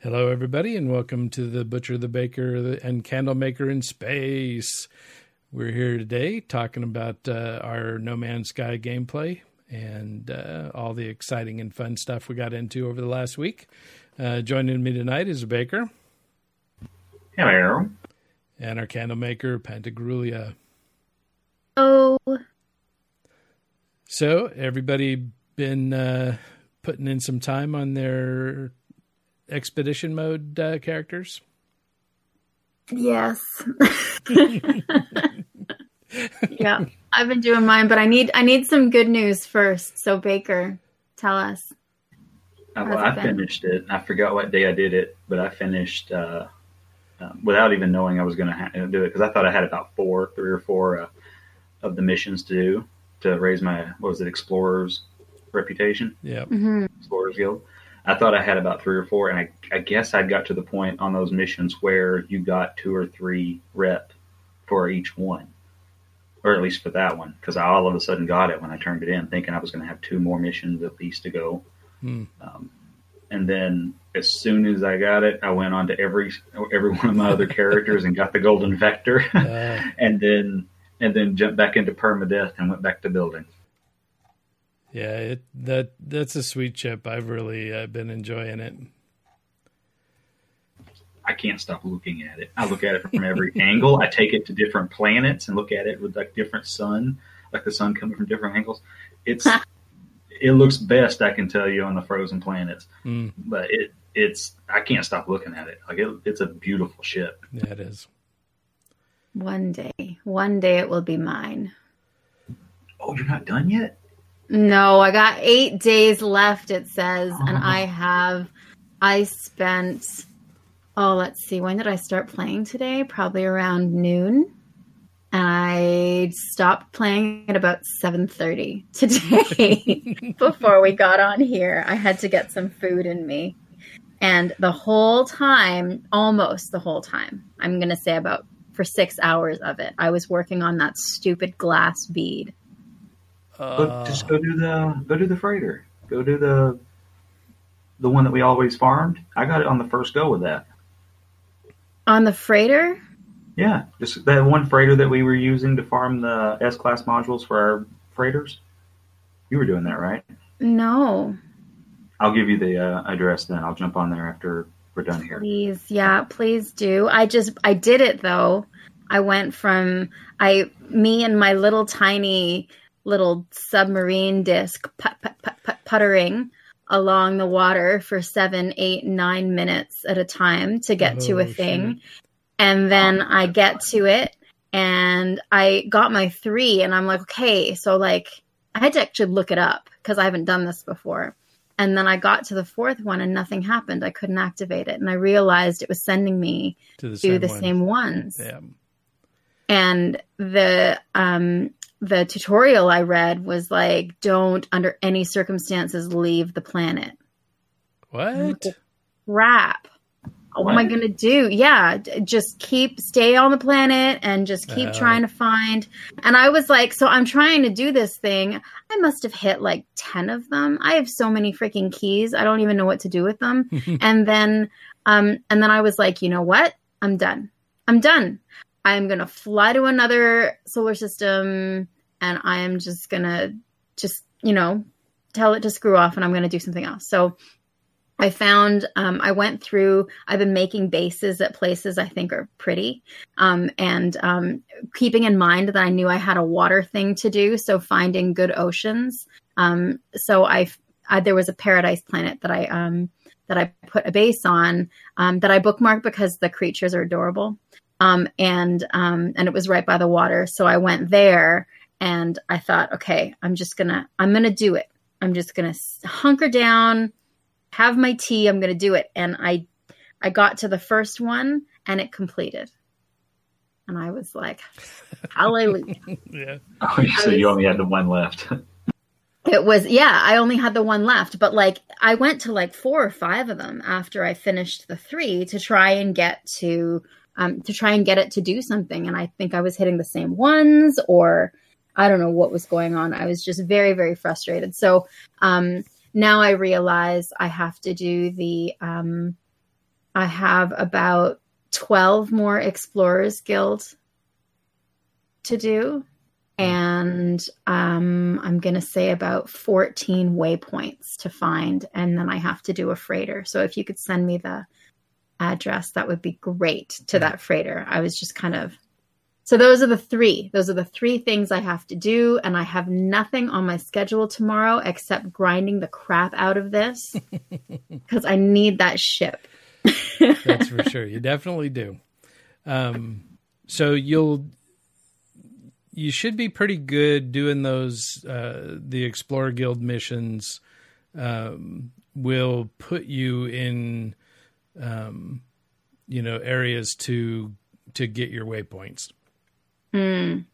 Hello, everybody, and welcome to the Butcher, the Baker, and Candlemaker in Space. We're here today talking about uh, our No Man's Sky gameplay and uh, all the exciting and fun stuff we got into over the last week. Uh, joining me tonight is a Baker. Hello. And our Candlemaker, Pantagruelia. Oh. So, everybody been uh, putting in some time on their expedition mode uh, characters? Yes. yeah, I've been doing mine, but I need I need some good news first. So Baker, tell us. Uh, well, I finished it. I forgot what day I did it, but I finished uh, uh, without even knowing I was going to ha- do it because I thought I had about four, three or four uh, of the missions to do to raise my what was it, explorer's reputation? Yeah, mm-hmm. explorer's guild. I thought I had about three or four, and I, I guess I got to the point on those missions where you got two or three rep for each one, or at least for that one, because I all of a sudden got it when I turned it in, thinking I was going to have two more missions at least to go. Hmm. Um, and then as soon as I got it, I went on to every every one of my other characters and got the golden vector, Uh, and then and then jumped back into permadeath and went back to building. Yeah, it, that that's a sweet chip. I've really uh, been enjoying it. I can't stop looking at it. I look at it from every angle. I take it to different planets and look at it with like different sun, like the sun coming from different angles. It's it looks best I can tell you on the frozen planets, Mm, but it it's I can't stop looking at it. Like it, it's a beautiful ship. yeah, it is. One day, one day it will be mine. Oh, you're not done yet? No, I got eight days left. It says, and Oh. I have. I spent. Oh, let's see. When did I start playing today? Probably around noon. And I stopped playing at about 7:30 today before we got on here. I had to get some food in me. And the whole time, almost the whole time, I'm going to say about for 6 hours of it, I was working on that stupid glass bead. Go, Uh, just go do the go do the freighter. Go do the the one that we always farmed. I got it on the first go with that. On the freighter? Yeah, just that one freighter that we were using to farm the S class modules for our freighters. You were doing that, right? No. I'll give you the uh, address then. I'll jump on there after we're done here. Please, yeah, please do. I just I did it though. I went from I me and my little tiny little submarine disc put, put, put, put, puttering along the water for seven, eight, nine minutes at a time to get to a Oh, thing. And then I get to it and I got my three and I'm like, okay, so like I had to actually look it up because I haven't done this before. And then I got to the fourth one and nothing happened. I couldn't activate it. And I realized it was sending me to the to same the one. same ones. Yeah. And the um the tutorial I read was like, don't under any circumstances leave the planet. What? Crap. What am I going to do? Yeah, just keep stay on the planet and just keep Oh. trying to find. And I was like, so I'm trying to do this thing. I must have hit like 10 of them. I have so many freaking keys. I don't even know what to do with them. and then um and then I was like, you know what? I'm done. I'm done. I'm going to fly to another solar system and I am just going to just, you know, tell it to screw off and I'm going to do something else. So I found um, I went through. I've been making bases at places I think are pretty, um, and um, keeping in mind that I knew I had a water thing to do. So finding good oceans. Um, so I, I there was a paradise planet that I um, that I put a base on um, that I bookmarked because the creatures are adorable, um, and um, and it was right by the water. So I went there and I thought, okay, I'm just gonna I'm gonna do it. I'm just gonna hunker down have my tea i'm going to do it and i i got to the first one and it completed and i was like hallelujah yeah. Oh, so you only had the one left. it was yeah i only had the one left but like i went to like four or five of them after i finished the three to try and get to um to try and get it to do something and i think i was hitting the same ones or i don't know what was going on i was just very very frustrated so um now i realize i have to do the um I have about 12 more Explorers Guild to do. And um, I'm going to say about 14 waypoints to find. And then I have to do a freighter. So if you could send me the address, that would be great to that freighter. I was just kind of. So those are the three. Those are the three things I have to do. And I have nothing on my schedule tomorrow except grinding the crap out of this because I need that ship. That's for sure. You definitely do. Um, so you'll you should be pretty good doing those. Uh, the Explorer Guild missions um, will put you in, um, you know, areas to to get your waypoints. Mm.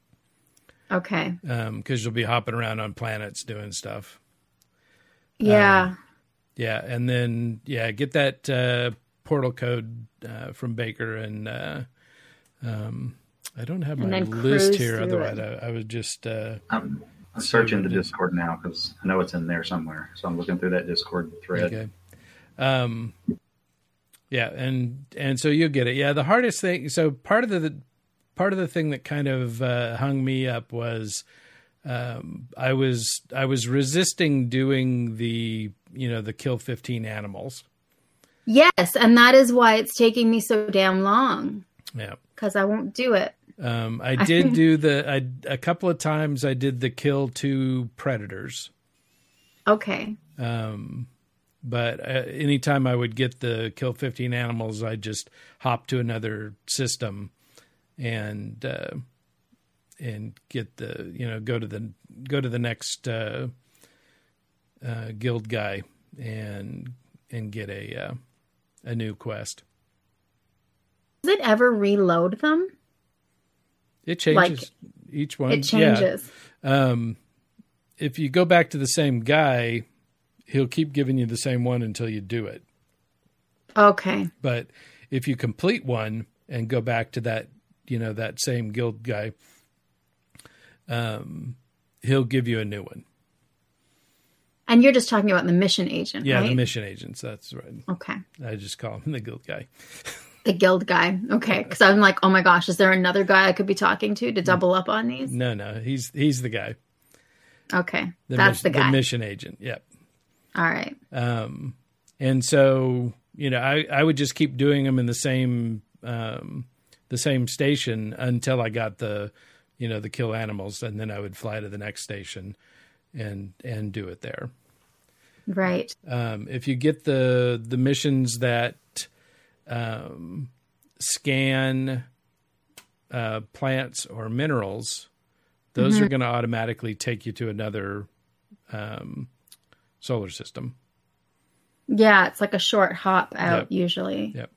Okay. Um because um, you'll be hopping around on planets doing stuff. Yeah. Um, yeah, and then yeah, get that uh, portal code uh, from Baker, and uh, um, I don't have my list here. Otherwise, I, I, would just. Uh, I'm, I'm searching the Discord now because I know it's in there somewhere. So I'm looking through that Discord thread. Okay. Um, yeah, and and so you'll get it. Yeah, the hardest thing. So part of the part of the thing that kind of uh, hung me up was um, I was I was resisting doing the you know the kill fifteen animals Yes, and that is why it's taking me so damn long. Yeah, because I won't do it. Um, I did do the I a couple of times. I did the kill two predators. Okay. Um, but uh, anytime I would get the kill fifteen animals, I just hop to another system, and uh, and get the you know go to the go to the next uh, uh, guild guy and and get a uh, a new quest. Does it ever reload them? It changes like, each one. It changes. Yeah. Um, if you go back to the same guy, he'll keep giving you the same one until you do it. Okay. But if you complete one and go back to that, you know, that same guild guy, um, he'll give you a new one. And you're just talking about the mission agent, yeah, right? the mission agents. That's right. Okay. I just call him the guild guy. the guild guy. Okay, because I'm like, oh my gosh, is there another guy I could be talking to to double up on these? No, no, he's he's the guy. Okay, the that's the guy. The mission agent. Yep. All right. Um, and so you know, I I would just keep doing them in the same um the same station until I got the you know the kill animals, and then I would fly to the next station and and do it there. Right. Um, if you get the the missions that um, scan uh, plants or minerals, those mm-hmm. are going to automatically take you to another um, solar system. Yeah, it's like a short hop out yep. usually. Yep.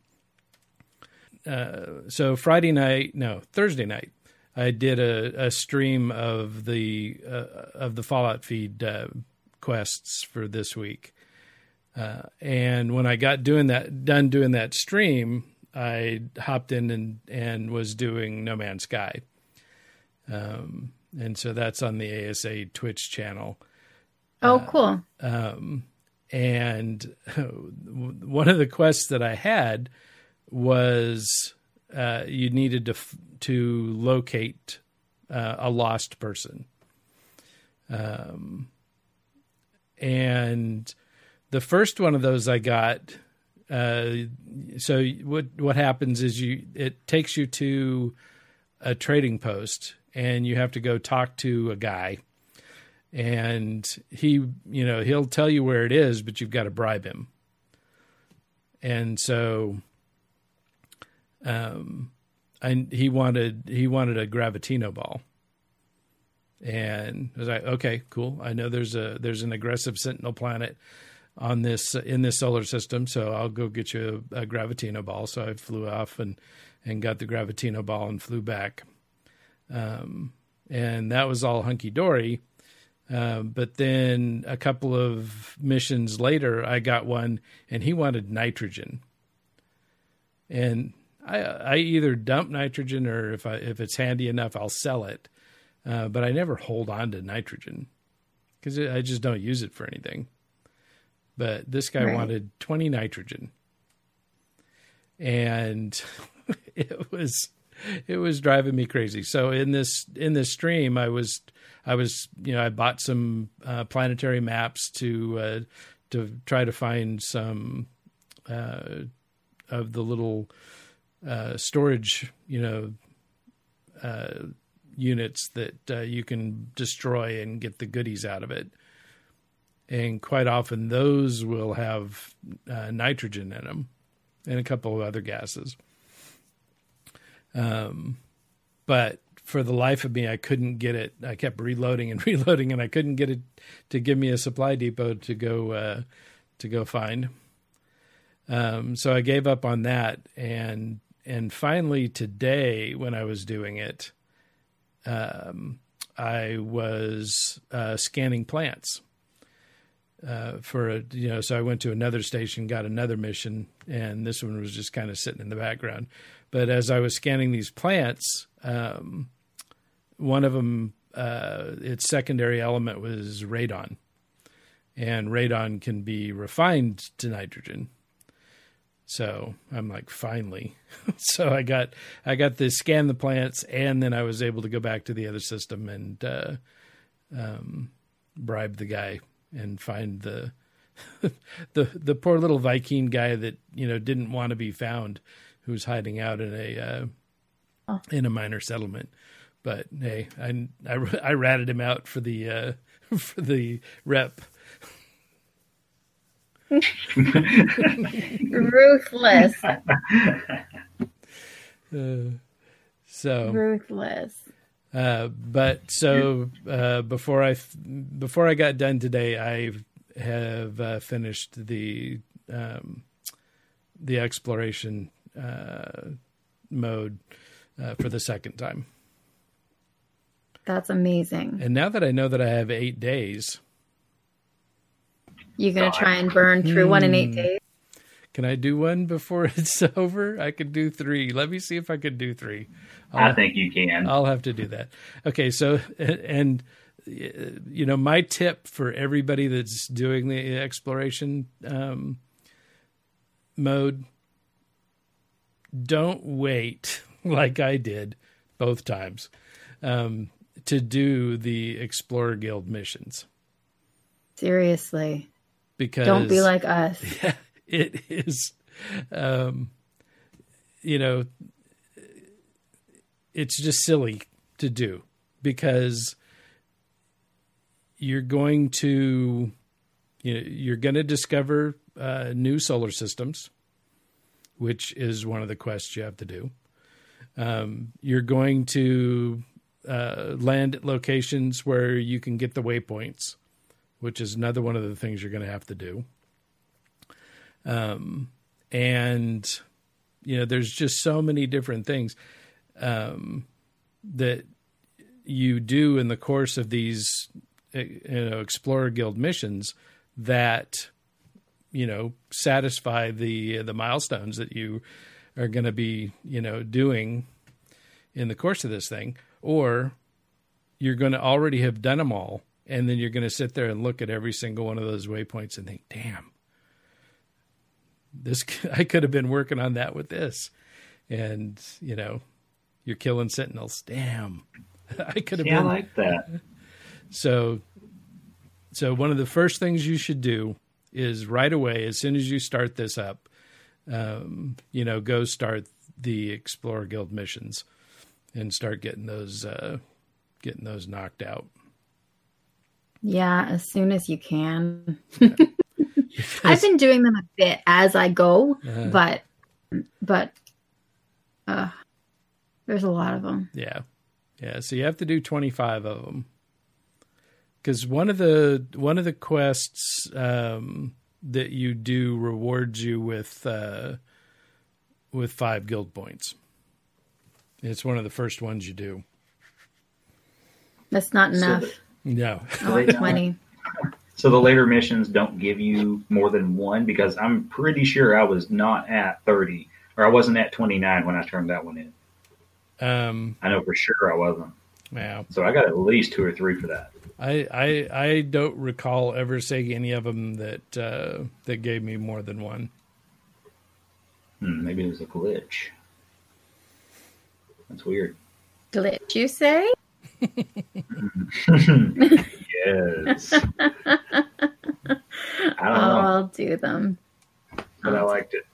Uh, so Friday night, no, Thursday night, I did a, a stream of the uh, of the Fallout feed uh, quests for this week. Uh, and when I got doing that, done doing that stream, I hopped in and, and was doing No Man's Sky. Um, and so that's on the ASA Twitch channel. Oh, uh, cool. Um, and one of the quests that I had was uh, you needed to to locate uh, a lost person. Um, and the first one of those I got. Uh, so what what happens is you it takes you to a trading post and you have to go talk to a guy and he you know he'll tell you where it is but you've got to bribe him and so um and he wanted he wanted a gravitino ball and I was like, okay, cool. I know there's a there's an aggressive sentinel planet on this in this solar system, so I'll go get you a, a gravitino ball. So I flew off and and got the gravitino ball and flew back, um, and that was all hunky dory. Uh, but then a couple of missions later, I got one, and he wanted nitrogen, and I I either dump nitrogen or if I if it's handy enough, I'll sell it uh, but I never hold on to nitrogen because I just don't use it for anything. But this guy right. wanted 20 nitrogen. and it was it was driving me crazy. So in this in this stream, I was I was you know I bought some uh, planetary maps to uh, to try to find some uh, of the little uh, storage you know uh, units that uh, you can destroy and get the goodies out of it. And quite often, those will have nitrogen in them and a couple of other gases. Um, but for the life of me, I couldn't get it. I kept reloading and reloading, and I couldn't get it to give me a supply depot to go uh, to go find. Um, so I gave up on that, and and finally today, when I was doing it, um, I was uh, scanning plants uh, for a you know. So I went to another station, got another mission, and this one was just kind of sitting in the background. But as I was scanning these plants, um, one of them, uh, its secondary element was radon, and radon can be refined to nitrogen. So I'm like, finally. so I got I got to scan the plants, and then I was able to go back to the other system and uh, um, bribe the guy and find the the the poor little Viking guy that you know didn't want to be found who's hiding out in a uh, oh. in a minor settlement. But hey, I, I, I ratted him out for the uh, for the rep. Ruthless. Uh, so ruthless. Uh, but so uh, before I before I got done today, I have uh, finished the um, the exploration uh, mode uh, for the second time. That's amazing. And now that I know that I have eight days, you're gonna try and burn through hmm. one in eight hmm. days. Can I do one before it's over? I could do three. Let me see if I could do 3 I'll, I think you can. I'll have to do that. Okay, so and you know my tip for everybody that's doing the exploration um, mode don't wait like I did both times um, to do the Explorer Guild missions. Seriously. Because don't be like us. Yeah, it is um, you know it's just silly to do because you're going to you know you're going to discover uh, new solar systems which is one of the quests you have to do. Um, you're going to uh, land at locations where you can get the waypoints, which is another one of the things you're going to have to do. Um, and you know, there's just so many different things um, that you do in the course of these, uh, you know, Explorer Guild missions that you know satisfy the the milestones that you are going to be you know doing in the course of this thing or you're going to already have done them all and then you're going to sit there and look at every single one of those waypoints and think damn this I could have been working on that with this. And you know you're killing sentinels. Damn. I could have yeah, been I like that. So so one of the first things you should do is right away as soon as you start this up, um, you know, go start the Explorer Guild missions and start getting those uh, getting those knocked out. Yeah, as soon as you can. Yeah. I've been doing them a bit as I go, uh, but but uh, there's a lot of them. Yeah, yeah. So you have to do 25 of them because one of the one of the quests um, that you do rewards you with uh, with five guild points. It's one of the first ones you do. That's not enough. So the, no, oh, twenty. So the later missions don't give you more than one because I'm pretty sure I was not at thirty or I wasn't at twenty nine when I turned that one in. Um, I know for sure I wasn't. Yeah. So I got at least two or three for that. I I I don't recall ever seeing any of them that uh, that gave me more than one. Hmm, maybe it was a glitch. That's weird. Glitch, you say? yes. I don't know, I'll do them. but I liked it.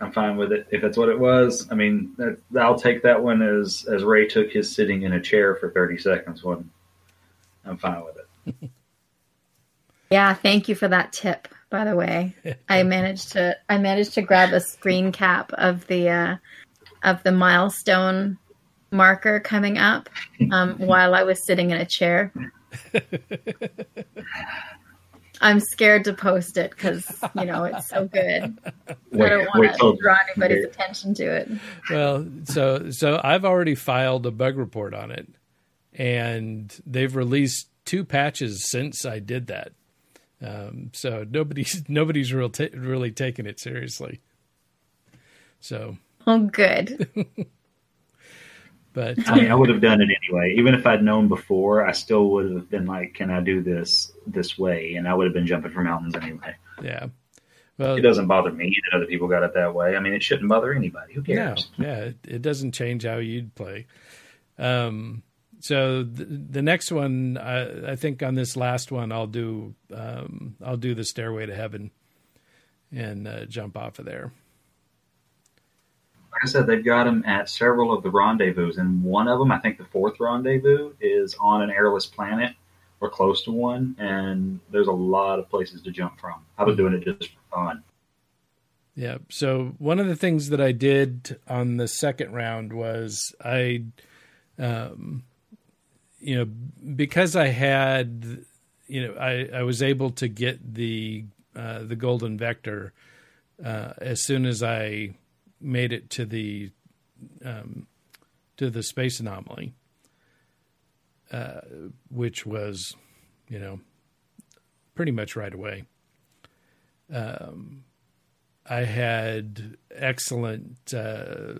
I'm fine with it. If that's what it was, I mean, that, I'll take that one as as Ray took his sitting in a chair for 30 seconds one. I'm fine with it. Yeah, thank you for that tip. By the way, I managed to I managed to grab a screen cap of the uh, of the milestone marker coming up um, while I was sitting in a chair. I'm scared to post it because you know it's so good. I don't want to draw anybody's attention to it. Well, so so I've already filed a bug report on it, and they've released two patches since I did that. Um, so nobody's nobody's real ta- really taking it seriously. So, Oh, good. but I mean, I would have done it anyway. Even if I'd known before, I still would have been like, "Can I do this this way?" And I would have been jumping for mountains anyway. yeah, well, It doesn't bother me that other people got it that way. I mean, it shouldn't bother anybody. Who No, cares? yeah, it, it doesn't change how you'd play. Um, so the, the next one, I, I think on this last one, I'll do um, I'll do the Stairway to Heaven and uh, jump off of there. Like I said, they've got them at several of the rendezvous, and one of them, I think the fourth rendezvous, is on an airless planet or close to one, and there's a lot of places to jump from. I was doing it just for fun. Yeah. So one of the things that I did on the second round was I, um, you know, because I had, you know, I, I was able to get the uh, the golden vector uh, as soon as I made it to the um, to the space anomaly, uh, which was, you know, pretty much right away. Um, I had excellent uh,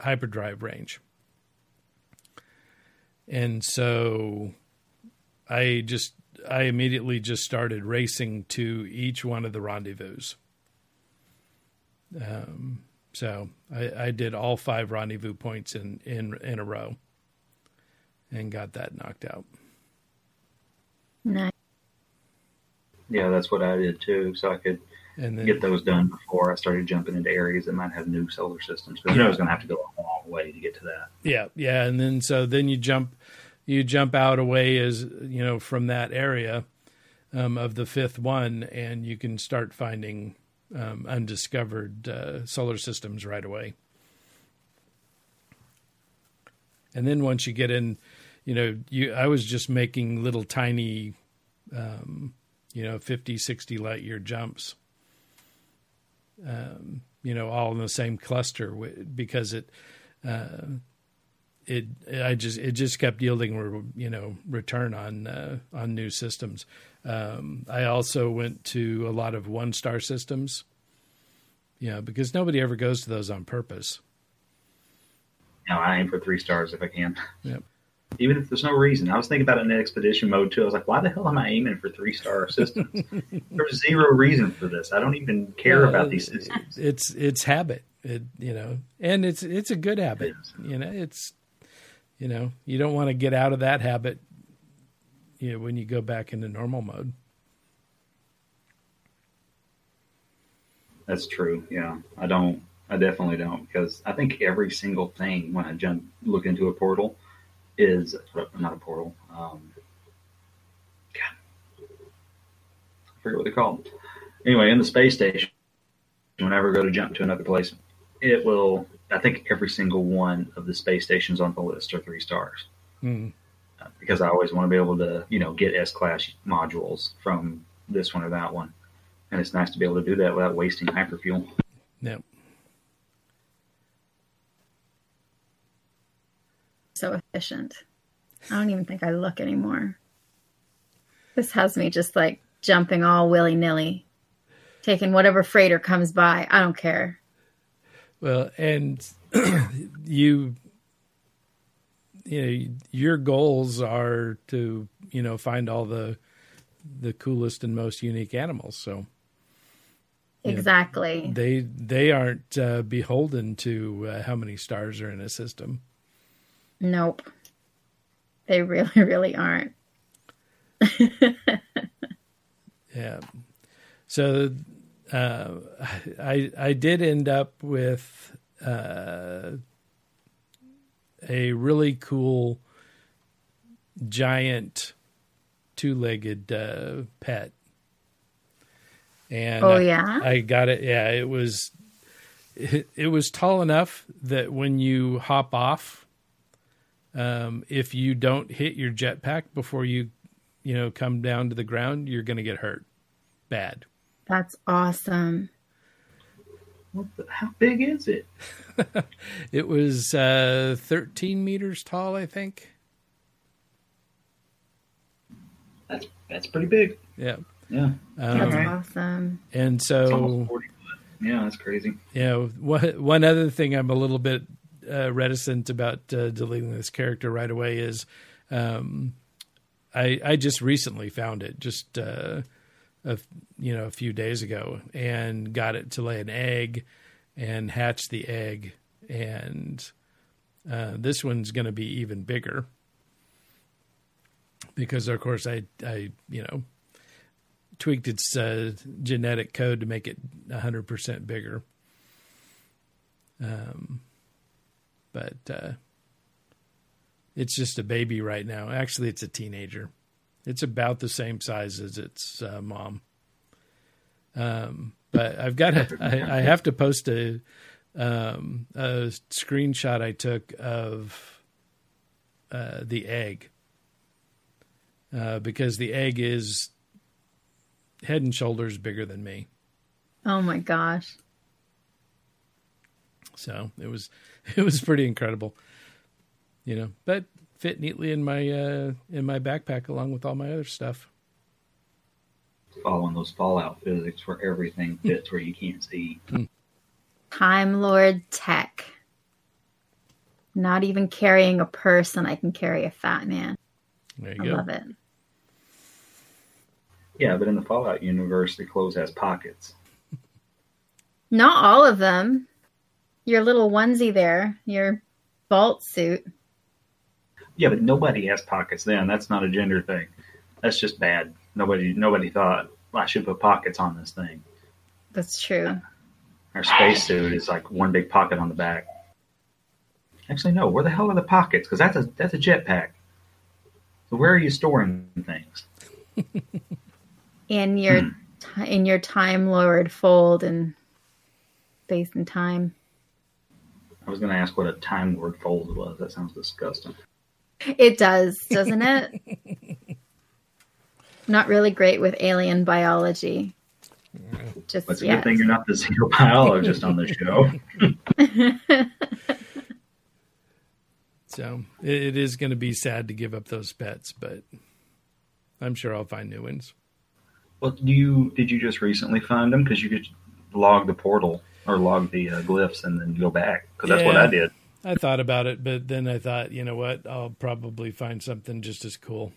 hyperdrive range. And so I just, I immediately just started racing to each one of the rendezvous. Um, so I, I did all five rendezvous points in, in, in a row and got that knocked out. Nice. Yeah, that's what I did too, so I could And then, get those done before I started jumping into areas that might have new solar systems. Because you know I was going to have to go a long way to get to that. Yeah, yeah, and then so then you jump, you jump out away as you know from that area um, of the fifth one, and you can start finding um, undiscovered uh, solar systems right away. And then once you get in, you know, you I was just making little tiny, um, you know, 50, 60 light year jumps. Um, you know, all in the same cluster because it, uh, it, I just, it just kept yielding, you know, return on, uh, on new systems. Um, I also went to a lot of one star systems, you know, because nobody ever goes to those on purpose. No, I aim for three stars if I can. Yep. Even if there's no reason. I was thinking about it in expedition mode too. I was like, why the hell am I aiming for three star systems? There's zero reason for this. I don't even care about these systems. It's it's habit, it, you know, and it's it's a good habit. You know, it's you know you don't want to get out of that habit. You know, when you go back into normal mode. That's true. Yeah, I don't. I definitely don't because I think every single thing when I jump look into a portal is not a portal. Um, God, I forget what they're called. Anyway, in the space station, whenever I go to jump to another place, it will. I think every single one of the space stations on the list are three stars Mm. uh, because I always want to be able to, you know, get S class modules from this one or that one, and it's nice to be able to do that without wasting hyperfuel. Yep. So efficient. I don't even think I look anymore. This has me just like jumping all willy nilly, taking whatever freighter comes by. I don't care. Well, and you, you know, your goals are to you know find all the the coolest and most unique animals. So exactly. They they aren't uh, beholden to uh, how many stars are in a system. Nope. They really, really aren't. Yeah. So uh, I I did end up with uh, a really cool giant two-legged uh, pet. And Oh, I- yeah? I got it. Yeah, it was it, it was tall enough that when you hop off, um, if you don't hit your jetpack before you, you know, come down to the ground, you're going to get hurt bad. That's awesome. What the, how big is it? It was uh, 13 meters tall, I think. That's that's pretty big. Yeah. Yeah. That's Um, Okay. awesome. and so, almost 40 foot. Yeah, that's crazy. you know, one, one other thing I'm a little bit uh, reticent about uh, deleting this character right away is um, I, I just recently found it, just uh, a, you know, a few days ago, and got it to lay an egg and hatch the egg. And uh, this one's going to be even bigger because, of course, I, I, you know, tweaked its uh, genetic code to make it 100% bigger. Um, but uh, it's just a baby right now. Actually, it's a teenager. It's about the same size as its uh, mom. Um, but I've got to, I, I have to post a, um, a screenshot I took of uh, the egg uh, because the egg is head and shoulders bigger than me. Oh my gosh. So it was it was pretty incredible, you know. But fit neatly in my uh, in my backpack along with all my other stuff. Following those Fallout physics where everything fits where you can't see. Time Lord tech. Not even carrying a purse, and I can carry a fat man. There you I go. love it. Yeah, but in the Fallout universe, the clothes has pockets. Not all of them. Your little onesie there, your vault suit. Yeah, but nobody has pockets then. That's not a gender thing. That's just bad. Nobody nobody thought I should put pockets on this thing. That's true. Our spacesuit is like one big pocket on the back. Actually, no. Where the hell are the pockets? Because that's a that's a jetpack. So where are you storing things? In your Hmm. in your Time Lord fold and space and time. I was going to ask what a Time Lord fold was. That sounds disgusting. It does, doesn't it? Not really great with alien biology. Just But it's a yet. good thing you're not the xenobiologist on the show. So it, it is going to be sad to give up those pets, but I'm sure I'll find new ones. Well, do you did you just recently find them? Because you could log the portal or log the uh, glyphs and then go back. Because that's what I did. I thought about it, but then I thought, you know what? I'll probably find something just as cool.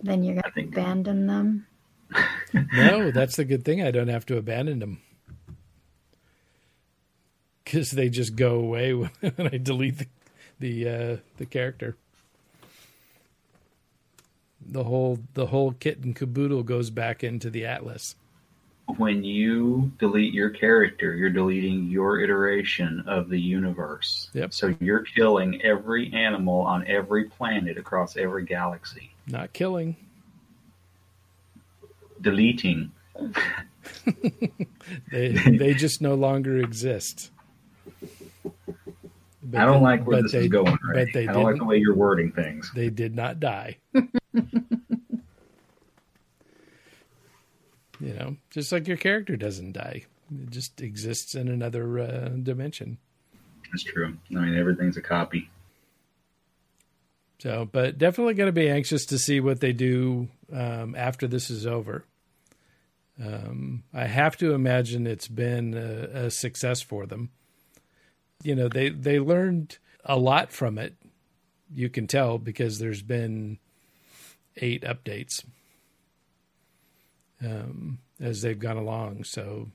then you're gonna think- abandon them. No, that's the good thing. I don't have to abandon them because they just go away when I delete the the, uh, the character. The whole the whole kit and caboodle goes back into the atlas. When you delete your character, you're deleting your iteration of the universe. Yep. So you're killing every animal on every planet across every galaxy. Not killing. Deleting. They they just no longer exist. But I don't they- like where this they- is going. But they I don't like the way you're wording things. They did not die. you know, just like your character doesn't die. It just exists in another uh, dimension. That's true. I mean, everything's a copy. So, but definitely going to be anxious to see what they do um, after this is over. Um, I have to imagine it's been a, a success for them. You know, they they learned a lot from it. You can tell because there's been eight updates, um, as they've gone along. So,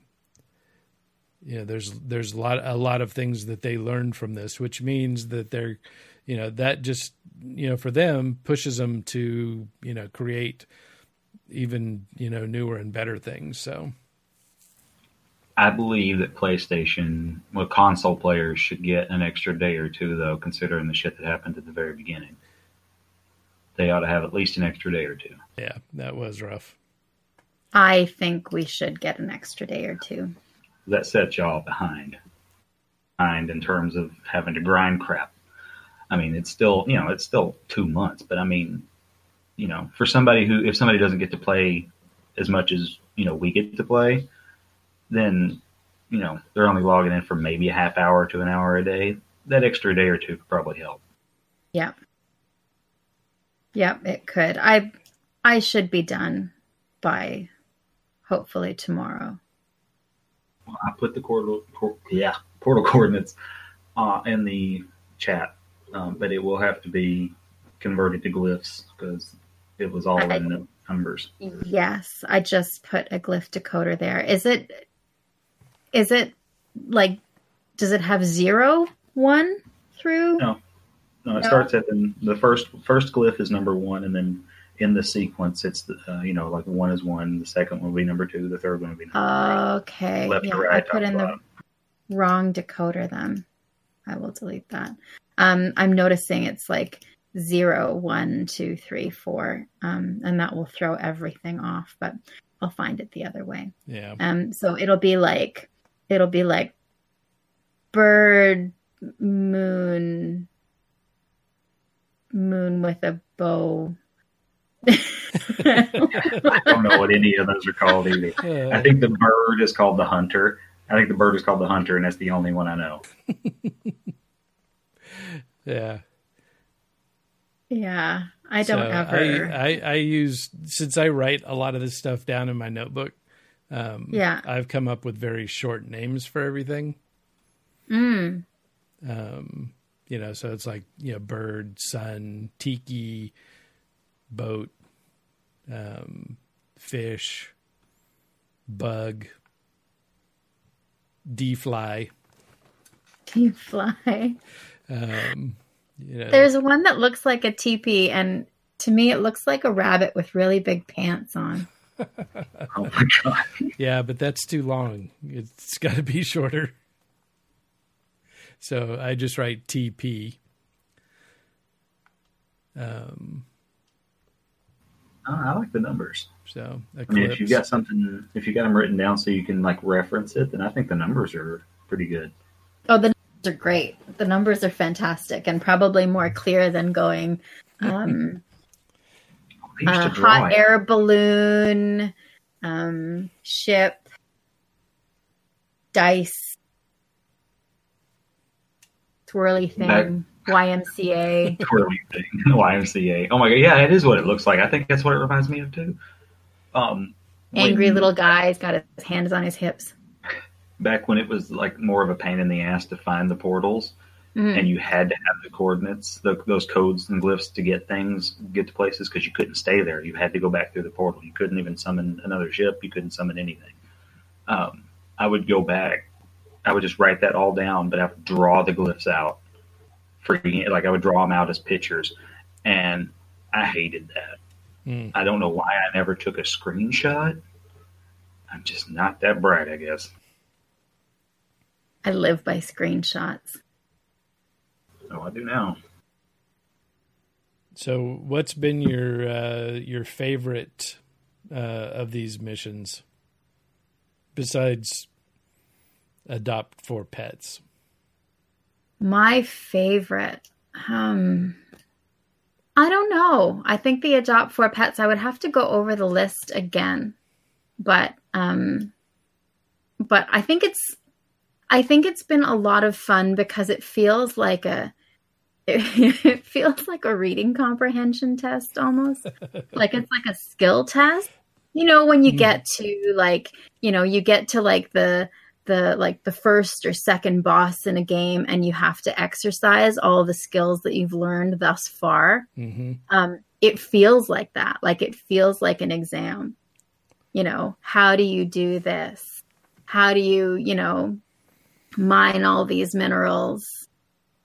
you know, there's there's a lot a lot of things that they learned from this, which means that they're, you know, that just you know for them pushes them to you know create even you know newer and better things. So. I believe that PlayStation, well, console players should get an extra day or two, though, considering the shit that happened at the very beginning. They ought to have at least an extra day or two. Yeah, that was rough. I think we should get an extra day or two. That sets y'all behind. Behind in terms of having to grind crap. I mean, it's still, you know, it's still two months, but I mean, you know, for somebody who, if somebody doesn't get to play as much as, you know, we get to play, then you know they're only logging in for maybe a half hour to an hour a day. That extra day or two could probably help. Yeah. Yep, it could. I I should be done by hopefully tomorrow. Well, I put the portal, por- yeah, portal coordinates uh, in the chat, um, but it will have to be converted to glyphs because it was all I, in the numbers. Yes, I just put a glyph decoder there. Is it is it like does it have zero one through? No, no. It no. starts at the, the first first glyph is number one, and then in the sequence, it's the uh, you know like one is one, the second one will be number two, the third one will be number okay. Left yeah, to right. I put in the wrong decoder. Then I will delete that. Um, I'm noticing it's like zero, one, two, three, four, um, and that will throw everything off. But I'll find it the other way. Yeah. Um. So it'll be like it'll be like bird moon moon with a bow I don't know what any of those are called either. I think the bird is called the hunter. I think the bird is called the hunter, and that's the only one I know. yeah. Yeah. I don't so ever. I, I, I use, since I write a lot of this stuff down in my notebook, um, yeah. I've come up with very short names for everything. Mm. Um, you know, so it's like, you know, bird, sun, tiki, boat, um, fish, bug, D fly. D fly. Um, you know. There's one that looks like a teepee, and to me, it looks like a rabbit with really big pants on. oh my god! Yeah, but that's too long. It's got to be shorter. So I just write TP. Um, I like the numbers. So I mean, if you've got something, if you got them written down so you can like reference it, then I think the numbers are pretty good. Oh, the numbers are great. The numbers are fantastic and probably more clear than going. Um, uh, hot air balloon, um, ship, dice, twirly thing, that, YMCA. twirly thing, YMCA. Oh my god, yeah, it is what it looks like. I think that's what it reminds me of too. Um, Angry when, little guy, he's got his hands on his hips. Back when it was like more of a pain in the ass to find the portals, mm-hmm. and you had to have the coordinates, the, those codes and glyphs to get things, get to places because you couldn't stay there. You had to go back through the portal. You couldn't even summon another ship. You couldn't summon anything. Um, I would go back. I would just write that all down, but I would draw the glyphs out. Freaking like I would draw them out as pictures, and I hated that. Mm. I don't know why I never took a screenshot. I'm just not that bright, I guess. I live by screenshots. Oh, I do now. So, what's been your uh, your favorite uh, of these missions besides adopt for pets? My favorite, um, I don't know. I think the adopt for pets. I would have to go over the list again, but um, but I think it's I think it's been a lot of fun because it feels like a it feels like a reading comprehension test almost. like it's like a skill test. You know, when you get to like, you know, you get to like the the like the first or second boss in a game and you have to exercise all the skills that you've learned thus far. Mm-hmm. Um, it feels like that. Like it feels like an exam you know, how do you do this? How do you, you know, mine all these minerals?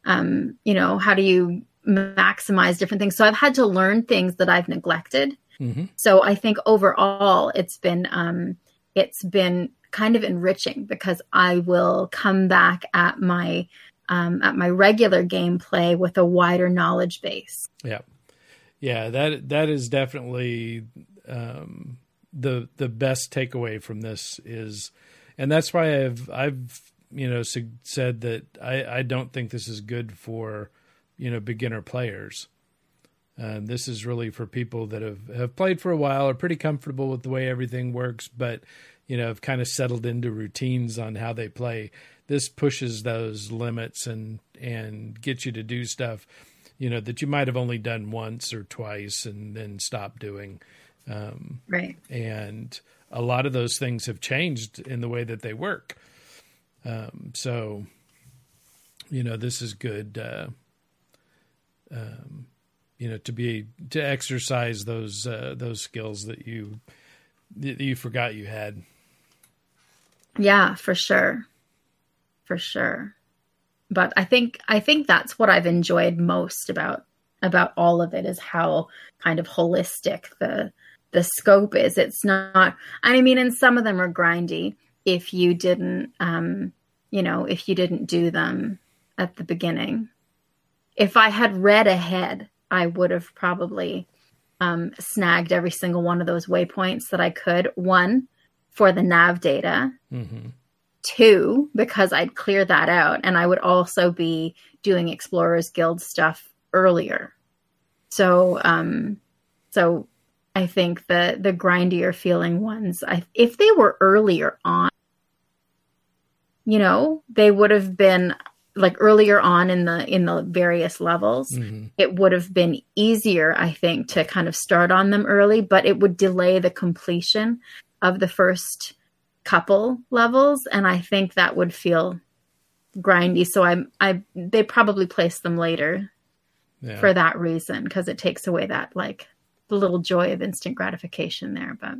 Um, you know, how do you maximize different things? So I've had to learn things that I've neglected. Mm-hmm. So I think overall it's been um it's been kind of enriching because I will come back at my um, at my regular gameplay with a wider knowledge base. Yeah, yeah that that is definitely um, the the best takeaway from this is, and that's why I've I've you know said that I I don't think this is good for you know beginner players. Um, this is really for people that have, have played for a while, are pretty comfortable with the way everything works, but you know have kind of settled into routines on how they play. This pushes those limits and and gets you to do stuff, you know, that you might have only done once or twice and then stop doing. Um, right. And a lot of those things have changed in the way that they work. Um, so, you know, this is good. Uh, um, you know, to be to exercise those uh, those skills that you that you forgot you had. Yeah, for sure, for sure. But I think I think that's what I've enjoyed most about about all of it is how kind of holistic the the scope is. It's not. I mean, and some of them are grindy if you didn't, um, you know, if you didn't do them at the beginning. If I had read ahead, I would have probably um, snagged every single one of those waypoints that I could. One for the nav data. Mm-hmm. Two, because I'd clear that out, and I would also be doing Explorers Guild stuff earlier. So, um, so I think the the grindier feeling ones, I, if they were earlier on, you know, they would have been like earlier on in the in the various levels. Mm-hmm. It would have been easier, I think, to kind of start on them early, but it would delay the completion of the first couple levels, and I think that would feel grindy. So I I they probably placed them later Yeah. for that reason because it takes away that like the little joy of instant gratification there but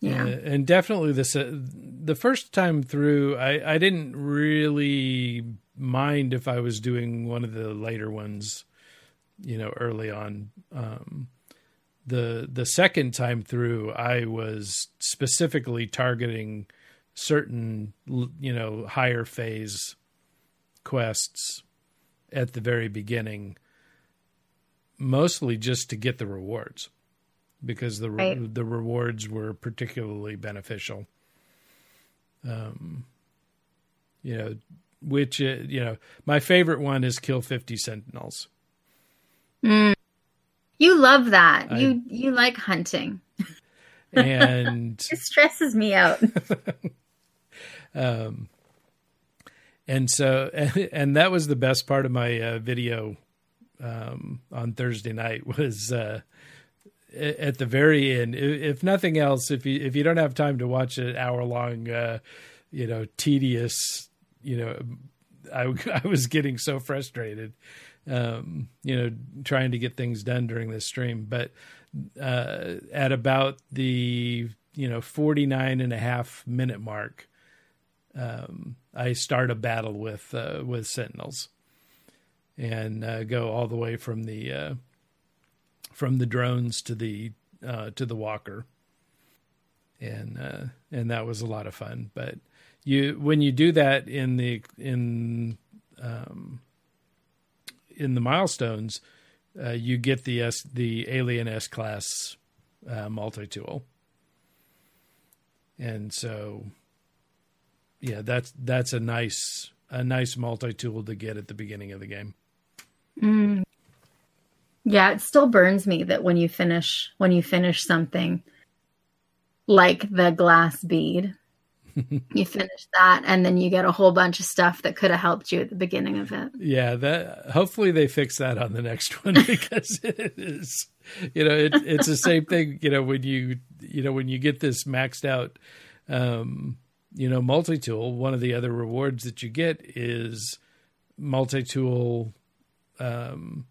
yeah and definitely this uh, the first time through I, I didn't really mind if i was doing one of the later ones you know early on um the the second time through i was specifically targeting certain you know higher phase quests at the very beginning mostly just to get the rewards because the re- Right. the rewards were particularly beneficial. Um, you know, which uh, you know, my favorite one is kill fifty sentinels. You love that. I- you you like hunting. And it stresses me out. Um, and so and that was the best part of my uh, video um, on Thursday night was uh, at the very end. If nothing else, if you if you don't have time to watch an hour long, uh, you know, tedious, you know, I I was getting so frustrated, um, you know, trying to get things done during this stream, but uh, at about the you know 49 and a half minute mark um, I start a battle with uh, with sentinels and uh, go all the way from the uh, from the drones to the uh, to the walker, and uh, and that was a lot of fun. But you when you do that in the in um, in the milestones, uh, you get the S the alien S class uh, multi tool, and so yeah, that's that's a nice a nice multi tool to get at the beginning of the game. Mm. yeah it still burns me that when you finish when you finish something like the glass bead you finish that and then you get a whole bunch of stuff that could have helped you at the beginning of it. Yeah, that hopefully they fix that on the next one because it is you know it, it's the same thing you know when you you know when you get this maxed out um you know multi tool one of the other rewards that you get is multi tool um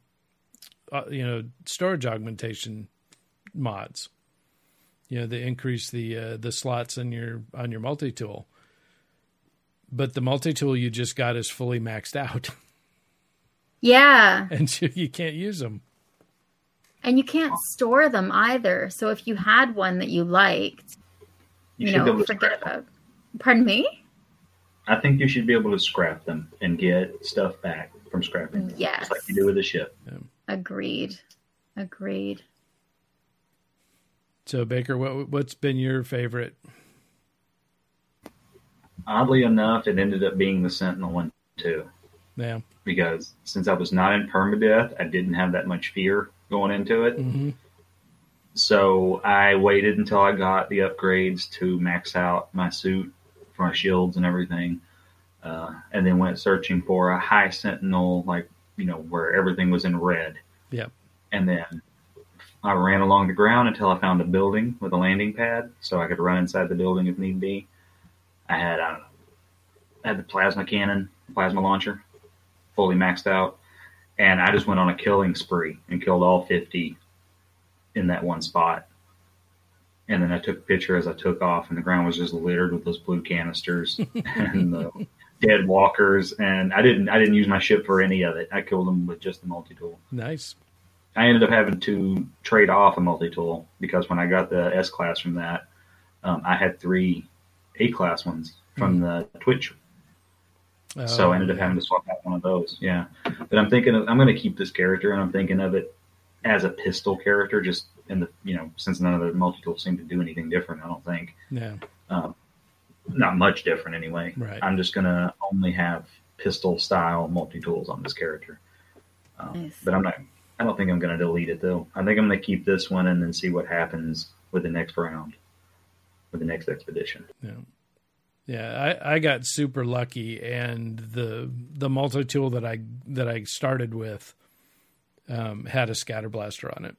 uh, you know storage augmentation mods You know, they increase the uh, the slots in your on your multi tool. But the multi tool you just got is fully maxed out, Yeah. and you, you can't use them. And you can't store them either. So if you had one that you liked, You, you, should be know, able to forget scrap them. about. Pardon me? I think you should be able to scrap them and get stuff back from scrapping. them, Yes. Just like you do with a ship. Agreed. Agreed. So Baker, what what's been your favorite? Oddly enough, it ended up being the Sentinel one too. Yeah. Because since I was not in permadeath, I didn't have that much fear going into it. hmm So I waited until I got the upgrades to max out my suit for my shields and everything, uh, and then went searching for a high sentinel, like you know where everything was in red. Yep. And then I ran along the ground until I found a building with a landing pad, so I could run inside the building if need be. I had I don't know, I had the plasma cannon, plasma launcher, fully maxed out, and I just went on a killing spree and killed all fifty in that one spot. And then I took a picture as I took off, and the ground was just littered with those blue canisters and the dead walkers. And I didn't, I didn't use my ship for any of it. I killed them with just the multi tool. Nice. I ended up having to trade off a multi tool because when I got the S class from that, um, I had three A class ones from the Twitch. so Oh, I ended up having to swap out one of those. Yeah, but I'm thinking of, I'm going to keep this character, and I'm thinking of it as a pistol character, just in the you know since none of the multi tools seem to do anything different. I don't think Yeah. um, not much different anyway. Right. I'm just going to only have pistol style multi tools on this character. Um, Nice. But I'm not. I don't think I'm going to delete it though. I think I'm going to keep this one and then see what happens with the next round, with the next expedition. Yeah. Yeah, I, I got super lucky, and the the multi tool that I that I started with um, had a scatter blaster on it.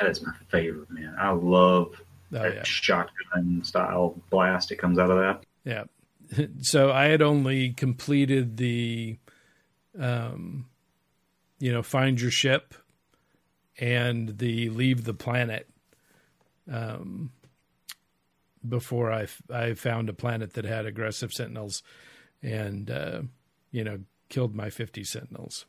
That is my favorite, man. I love Oh that yeah, shotgun style blast that comes out of that. yeah. so I had only completed the, um, you know, find your ship, and the leave the planet, um, before I I found a planet that had aggressive sentinels, and uh, you know killed my fifty sentinels.